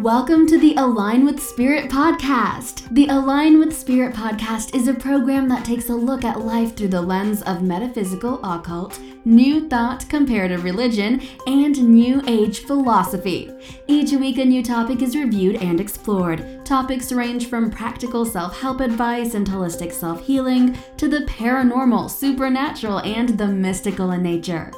Welcome to the Align with Spirit podcast. The Align with Spirit podcast is a program that takes a look at life through the lens of metaphysical occult, new thought, comparative religion, and new age philosophy. Each week, a new topic is reviewed and explored. Topics range from practical self help advice and holistic self healing to the paranormal, supernatural, and the mystical in nature.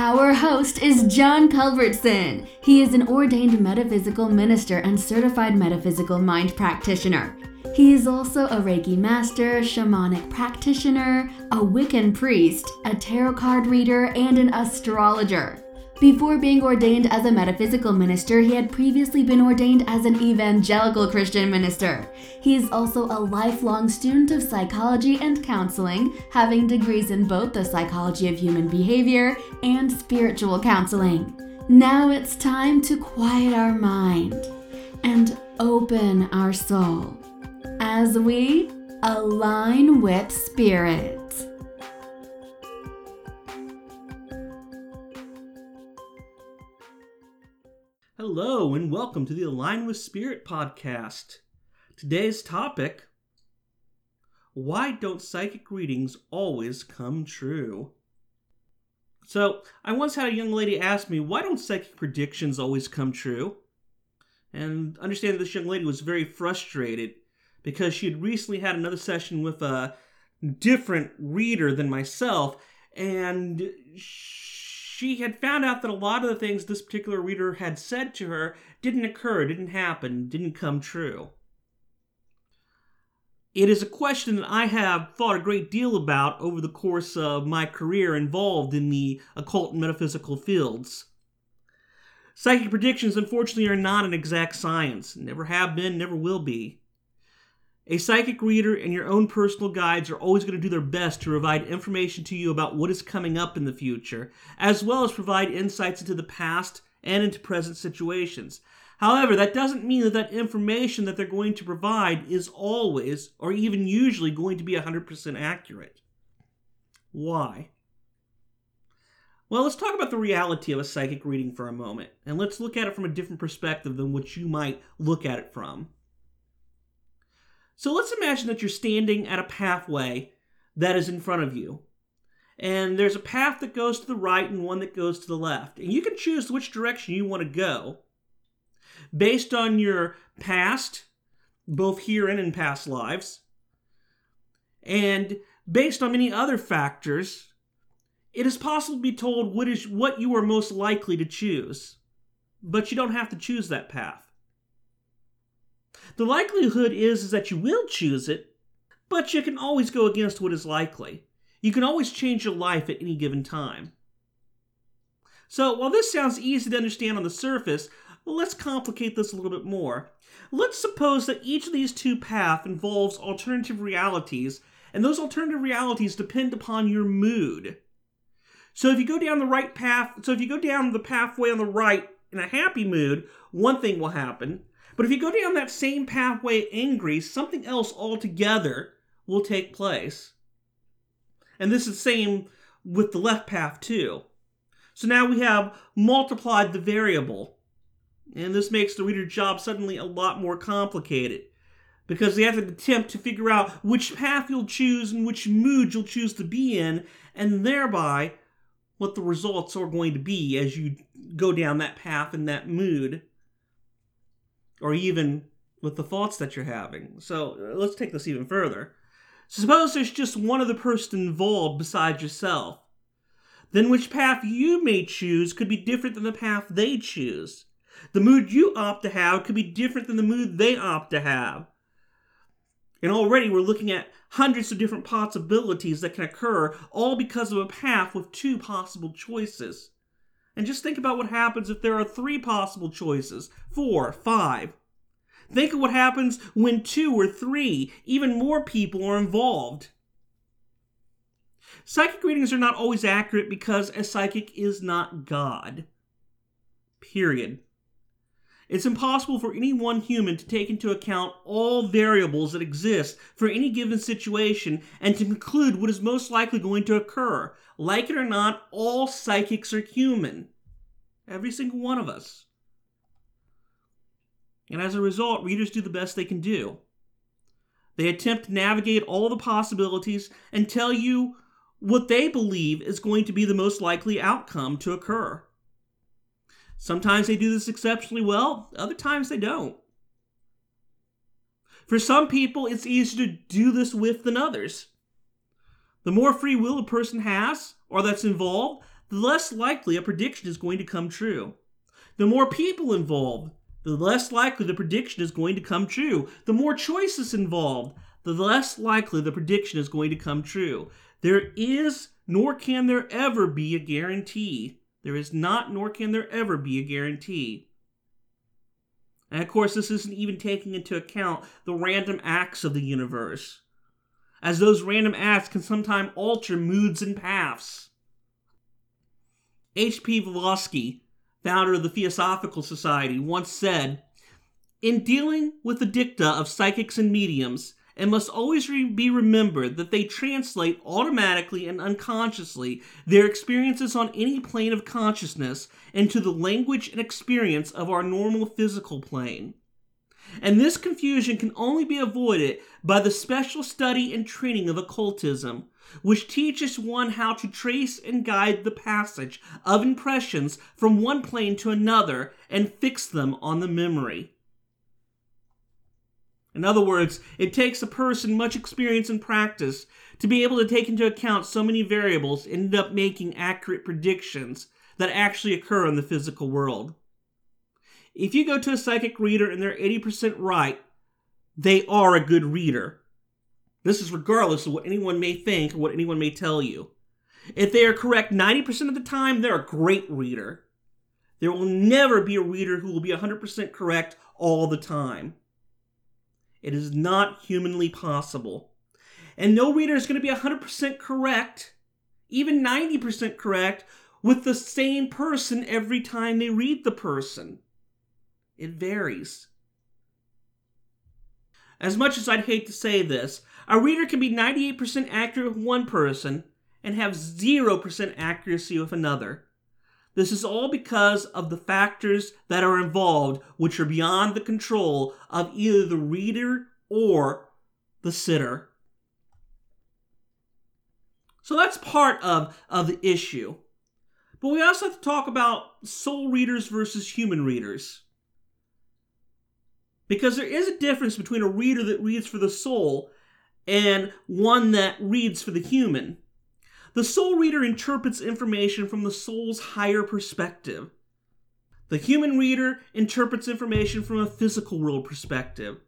Our host is John Culbertson. He is an ordained metaphysical minister and certified metaphysical mind practitioner. He is also a Reiki master, shamanic practitioner, a Wiccan priest, a tarot card reader, and an astrologer. Before being ordained as a metaphysical minister, he had previously been ordained as an evangelical Christian minister. He is also a lifelong student of psychology and counseling, having degrees in both the psychology of human behavior and spiritual counseling. Now it's time to quiet our mind and open our soul as we align with spirit. Hello, and welcome to the Align with Spirit podcast. Today's topic Why don't psychic readings always come true? So, I once had a young lady ask me, Why don't psychic predictions always come true? And understand that this young lady was very frustrated because she had recently had another session with a different reader than myself, and she had found out that a lot of the things this particular reader had said to her didn't occur, didn't happen, didn't come true. It is a question that I have thought a great deal about over the course of my career involved in the occult and metaphysical fields. Psychic predictions, unfortunately, are not an exact science, never have been, never will be. A psychic reader and your own personal guides are always going to do their best to provide information to you about what is coming up in the future, as well as provide insights into the past and into present situations. However, that doesn't mean that that information that they're going to provide is always, or even usually, going to be 100% accurate. Why? Well, let's talk about the reality of a psychic reading for a moment, and let's look at it from a different perspective than what you might look at it from. So let's imagine that you're standing at a pathway that is in front of you. And there's a path that goes to the right and one that goes to the left. And you can choose which direction you want to go based on your past, both here and in past lives, and based on many other factors. It is possible to be told what is what you are most likely to choose, but you don't have to choose that path. The likelihood is, is that you will choose it, but you can always go against what is likely. You can always change your life at any given time. So, while this sounds easy to understand on the surface, let's complicate this a little bit more. Let's suppose that each of these two paths involves alternative realities, and those alternative realities depend upon your mood. So, if you go down the right path, so if you go down the pathway on the right in a happy mood, one thing will happen. But if you go down that same pathway angry, something else altogether will take place. And this is the same with the left path too. So now we have multiplied the variable. And this makes the reader's job suddenly a lot more complicated. Because they have to attempt to figure out which path you'll choose and which mood you'll choose to be in, and thereby what the results are going to be as you go down that path in that mood or even with the thoughts that you're having. So uh, let's take this even further. Suppose there's just one other person involved besides yourself. Then which path you may choose could be different than the path they choose. The mood you opt to have could be different than the mood they opt to have. And already we're looking at hundreds of different possibilities that can occur, all because of a path with two possible choices. And just think about what happens if there are three possible choices four, five. Think of what happens when two or three, even more people are involved. Psychic readings are not always accurate because a psychic is not God. Period. It's impossible for any one human to take into account all variables that exist for any given situation and to conclude what is most likely going to occur. Like it or not, all psychics are human. Every single one of us. And as a result, readers do the best they can do. They attempt to navigate all the possibilities and tell you what they believe is going to be the most likely outcome to occur. Sometimes they do this exceptionally well, other times they don't. For some people, it's easier to do this with than others. The more free will a person has, or that's involved, the less likely a prediction is going to come true. The more people involved, the less likely the prediction is going to come true. The more choices involved, the less likely the prediction is going to come true. There is, nor can there ever be, a guarantee. There is not, nor can there ever be a guarantee. And of course, this isn't even taking into account the random acts of the universe, as those random acts can sometimes alter moods and paths. H.P. Blavatsky, founder of the Theosophical Society, once said In dealing with the dicta of psychics and mediums, it must always re- be remembered that they translate automatically and unconsciously their experiences on any plane of consciousness into the language and experience of our normal physical plane. And this confusion can only be avoided by the special study and training of occultism, which teaches one how to trace and guide the passage of impressions from one plane to another and fix them on the memory. In other words, it takes a person much experience and practice to be able to take into account so many variables and end up making accurate predictions that actually occur in the physical world. If you go to a psychic reader and they're 80% right, they are a good reader. This is regardless of what anyone may think or what anyone may tell you. If they are correct 90% of the time, they're a great reader. There will never be a reader who will be 100% correct all the time. It is not humanly possible. And no reader is going to be 100% correct, even 90% correct, with the same person every time they read the person. It varies. As much as I'd hate to say this, a reader can be 98% accurate with one person and have 0% accuracy with another. This is all because of the factors that are involved, which are beyond the control of either the reader or the sitter. So that's part of, of the issue. But we also have to talk about soul readers versus human readers. Because there is a difference between a reader that reads for the soul and one that reads for the human. The soul reader interprets information from the soul's higher perspective. The human reader interprets information from a physical world perspective.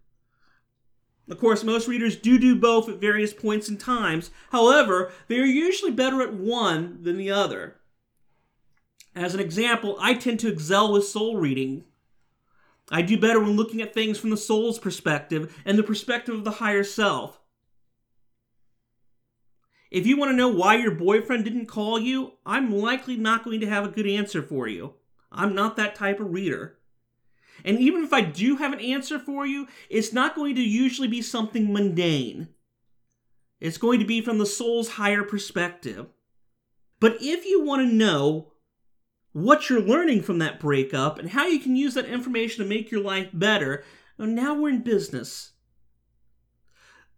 Of course, most readers do do both at various points in times. However, they are usually better at one than the other. As an example, I tend to excel with soul reading. I do better when looking at things from the soul's perspective and the perspective of the higher self. If you want to know why your boyfriend didn't call you, I'm likely not going to have a good answer for you. I'm not that type of reader. And even if I do have an answer for you, it's not going to usually be something mundane. It's going to be from the soul's higher perspective. But if you want to know what you're learning from that breakup and how you can use that information to make your life better, now we're in business.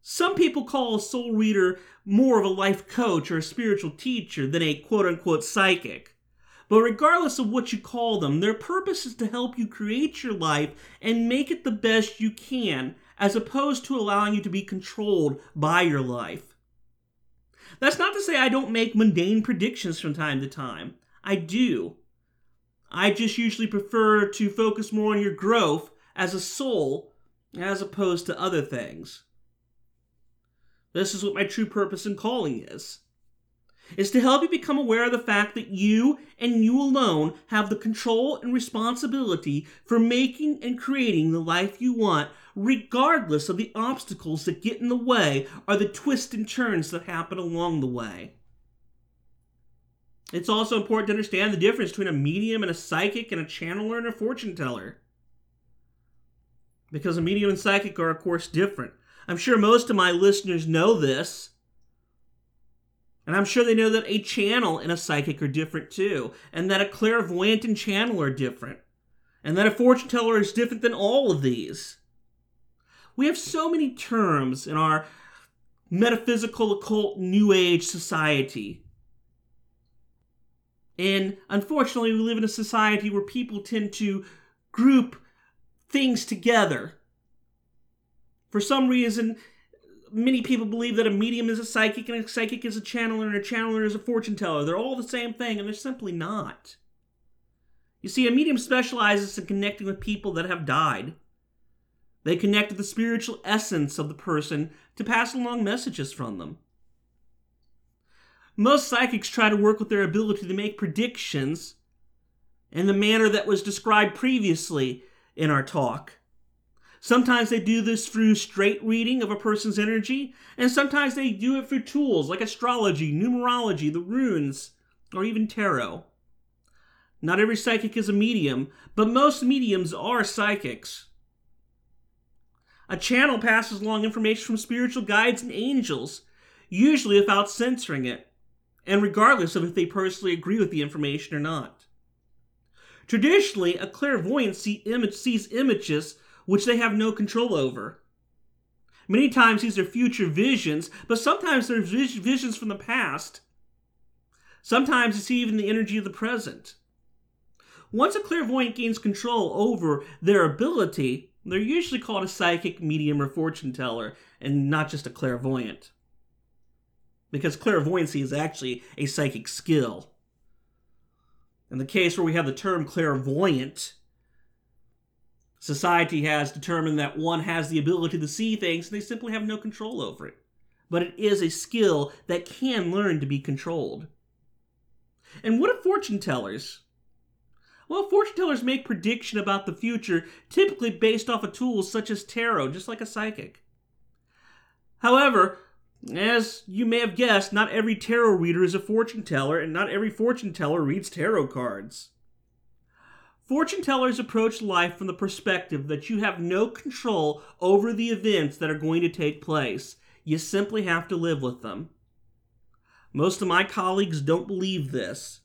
Some people call a soul reader more of a life coach or a spiritual teacher than a quote unquote psychic. But regardless of what you call them, their purpose is to help you create your life and make it the best you can, as opposed to allowing you to be controlled by your life. That's not to say I don't make mundane predictions from time to time. I do. I just usually prefer to focus more on your growth as a soul as opposed to other things. This is what my true purpose and calling is. Is to help you become aware of the fact that you and you alone have the control and responsibility for making and creating the life you want, regardless of the obstacles that get in the way or the twists and turns that happen along the way. It's also important to understand the difference between a medium and a psychic and a channeler and a fortune teller. Because a medium and psychic are, of course, different. I'm sure most of my listeners know this. And I'm sure they know that a channel and a psychic are different too, and that a clairvoyant and channel are different. and that a fortune teller is different than all of these. We have so many terms in our metaphysical, occult, new age society. And unfortunately, we live in a society where people tend to group things together. For some reason, many people believe that a medium is a psychic and a psychic is a channeler and a channeler is a fortune teller. They're all the same thing, and they're simply not. You see, a medium specializes in connecting with people that have died. They connect with the spiritual essence of the person to pass along messages from them. Most psychics try to work with their ability to make predictions in the manner that was described previously in our talk. Sometimes they do this through straight reading of a person's energy, and sometimes they do it through tools like astrology, numerology, the runes, or even tarot. Not every psychic is a medium, but most mediums are psychics. A channel passes along information from spiritual guides and angels, usually without censoring it, and regardless of if they personally agree with the information or not. Traditionally, a clairvoyant sees images which they have no control over. Many times these are future visions, but sometimes they're visions from the past. Sometimes it's even the energy of the present. Once a clairvoyant gains control over their ability, they're usually called a psychic, medium, or fortune teller, and not just a clairvoyant. Because clairvoyancy is actually a psychic skill. In the case where we have the term clairvoyant, society has determined that one has the ability to see things and they simply have no control over it. But it is a skill that can learn to be controlled. And what if fortune tellers? Well, fortune tellers make prediction about the future, typically based off of tools such as tarot, just like a psychic. However, as you may have guessed, not every tarot reader is a fortune teller, and not every fortune teller reads tarot cards. Fortune tellers approach life from the perspective that you have no control over the events that are going to take place. You simply have to live with them. Most of my colleagues don't believe this.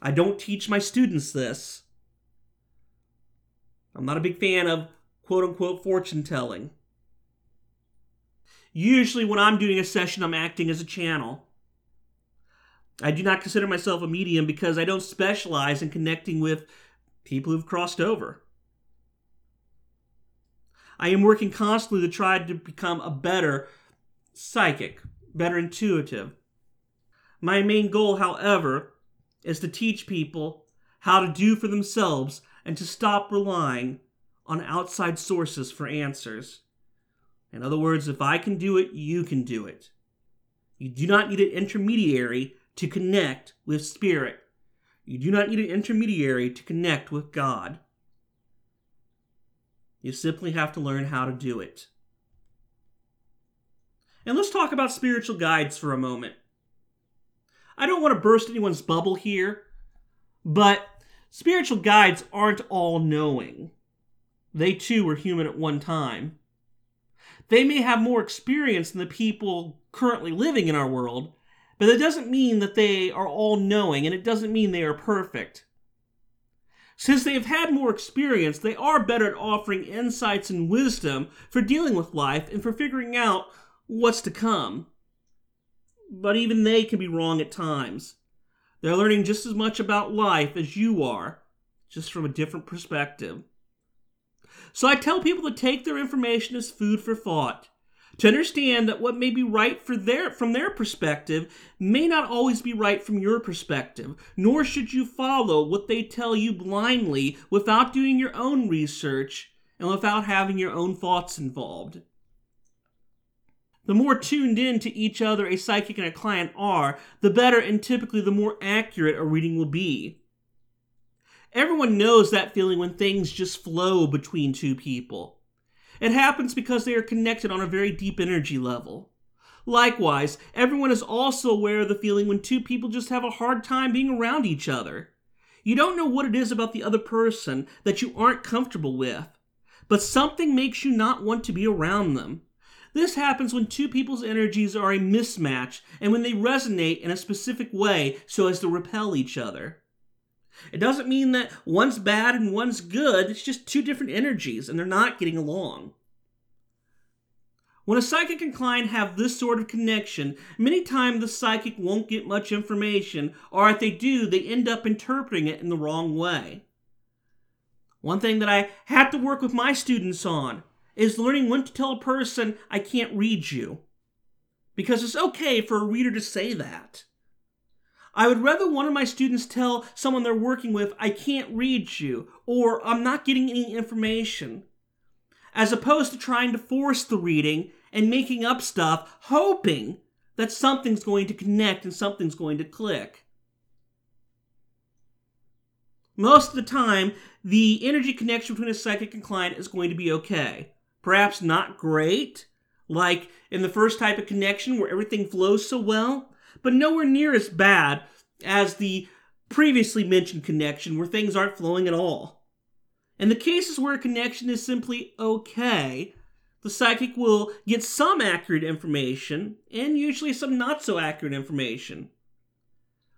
I don't teach my students this. I'm not a big fan of quote unquote fortune telling. Usually, when I'm doing a session, I'm acting as a channel. I do not consider myself a medium because I don't specialize in connecting with people who've crossed over. I am working constantly to try to become a better psychic, better intuitive. My main goal, however, is to teach people how to do for themselves and to stop relying on outside sources for answers. In other words, if I can do it, you can do it. You do not need an intermediary to connect with Spirit. You do not need an intermediary to connect with God. You simply have to learn how to do it. And let's talk about spiritual guides for a moment. I don't want to burst anyone's bubble here, but spiritual guides aren't all knowing. They too were human at one time. They may have more experience than the people currently living in our world, but that doesn't mean that they are all knowing, and it doesn't mean they are perfect. Since they have had more experience, they are better at offering insights and wisdom for dealing with life and for figuring out what's to come but even they can be wrong at times. They're learning just as much about life as you are, just from a different perspective. So I tell people to take their information as food for thought, to understand that what may be right for their from their perspective may not always be right from your perspective, nor should you follow what they tell you blindly without doing your own research and without having your own thoughts involved. The more tuned in to each other a psychic and a client are, the better and typically the more accurate a reading will be. Everyone knows that feeling when things just flow between two people. It happens because they are connected on a very deep energy level. Likewise, everyone is also aware of the feeling when two people just have a hard time being around each other. You don't know what it is about the other person that you aren't comfortable with, but something makes you not want to be around them. This happens when two people's energies are a mismatch and when they resonate in a specific way so as to repel each other. It doesn't mean that one's bad and one's good. It's just two different energies and they're not getting along. When a psychic and client have this sort of connection, many times the psychic won't get much information, or if they do, they end up interpreting it in the wrong way. One thing that I have to work with my students on is learning when to tell a person, I can't read you. Because it's okay for a reader to say that. I would rather one of my students tell someone they're working with, I can't read you, or I'm not getting any information, as opposed to trying to force the reading and making up stuff, hoping that something's going to connect and something's going to click. Most of the time, the energy connection between a psychic and client is going to be okay. Perhaps not great, like in the first type of connection where everything flows so well, but nowhere near as bad as the previously mentioned connection where things aren't flowing at all. In the cases where a connection is simply okay, the psychic will get some accurate information and usually some not so accurate information.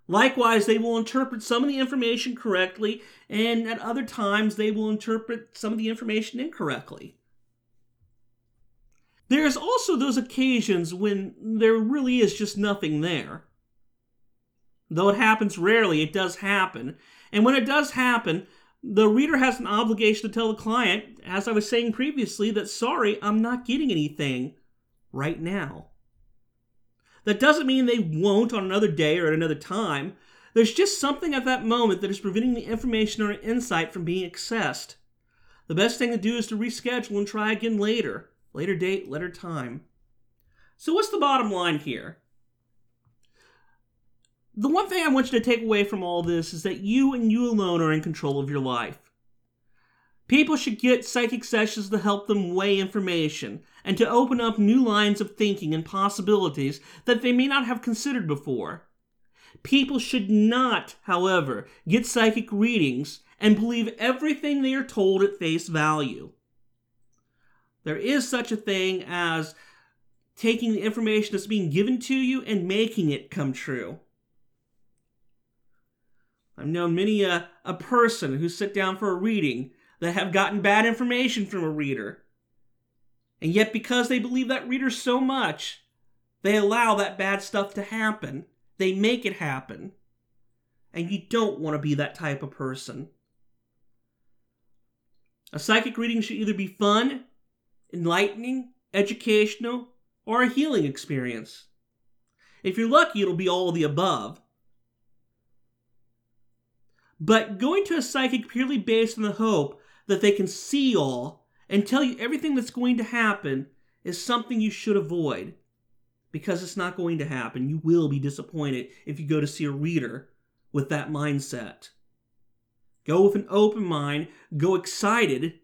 Likewise, they will interpret some of the information correctly, and at other times, they will interpret some of the information incorrectly. There's also those occasions when there really is just nothing there. Though it happens rarely, it does happen. And when it does happen, the reader has an obligation to tell the client, as I was saying previously, that sorry, I'm not getting anything right now. That doesn't mean they won't on another day or at another time. There's just something at that moment that is preventing the information or insight from being accessed. The best thing to do is to reschedule and try again later. Later date, later time. So, what's the bottom line here? The one thing I want you to take away from all this is that you and you alone are in control of your life. People should get psychic sessions to help them weigh information and to open up new lines of thinking and possibilities that they may not have considered before. People should not, however, get psychic readings and believe everything they are told at face value. There is such a thing as taking the information that's being given to you and making it come true. I've known many a, a person who sit down for a reading that have gotten bad information from a reader. And yet, because they believe that reader so much, they allow that bad stuff to happen. They make it happen. And you don't want to be that type of person. A psychic reading should either be fun enlightening, educational, or a healing experience. If you're lucky, it'll be all of the above. But going to a psychic purely based on the hope that they can see all and tell you everything that's going to happen is something you should avoid because it's not going to happen. You will be disappointed if you go to see a reader with that mindset. Go with an open mind, go excited,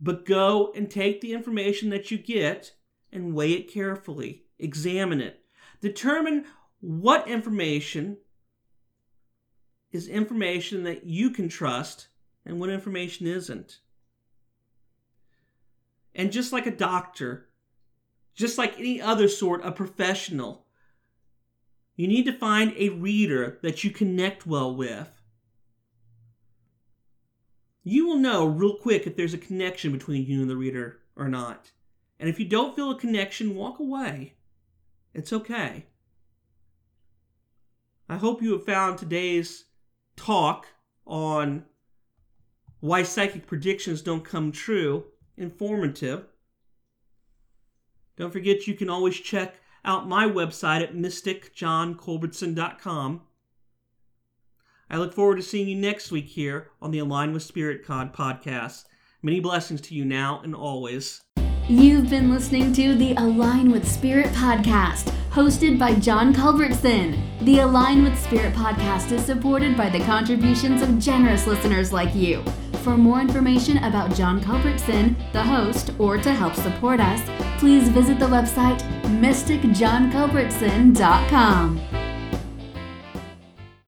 but go and take the information that you get and weigh it carefully. Examine it. Determine what information is information that you can trust and what information isn't. And just like a doctor, just like any other sort of professional, you need to find a reader that you connect well with you will know real quick if there's a connection between you and the reader or not. And if you don't feel a connection, walk away. It's okay. I hope you have found today's talk on why psychic predictions don't come true informative. Don't forget you can always check out my website at mysticjohnculbertson.com I look forward to seeing you next week here on the Align with Spirit Cod podcast. Many blessings to you now and always. You've been listening to the Align with Spirit podcast, hosted by John Culbertson. The Align with Spirit podcast is supported by the contributions of generous listeners like you. For more information about John Culbertson, the host, or to help support us, please visit the website mysticjohnculbertson.com.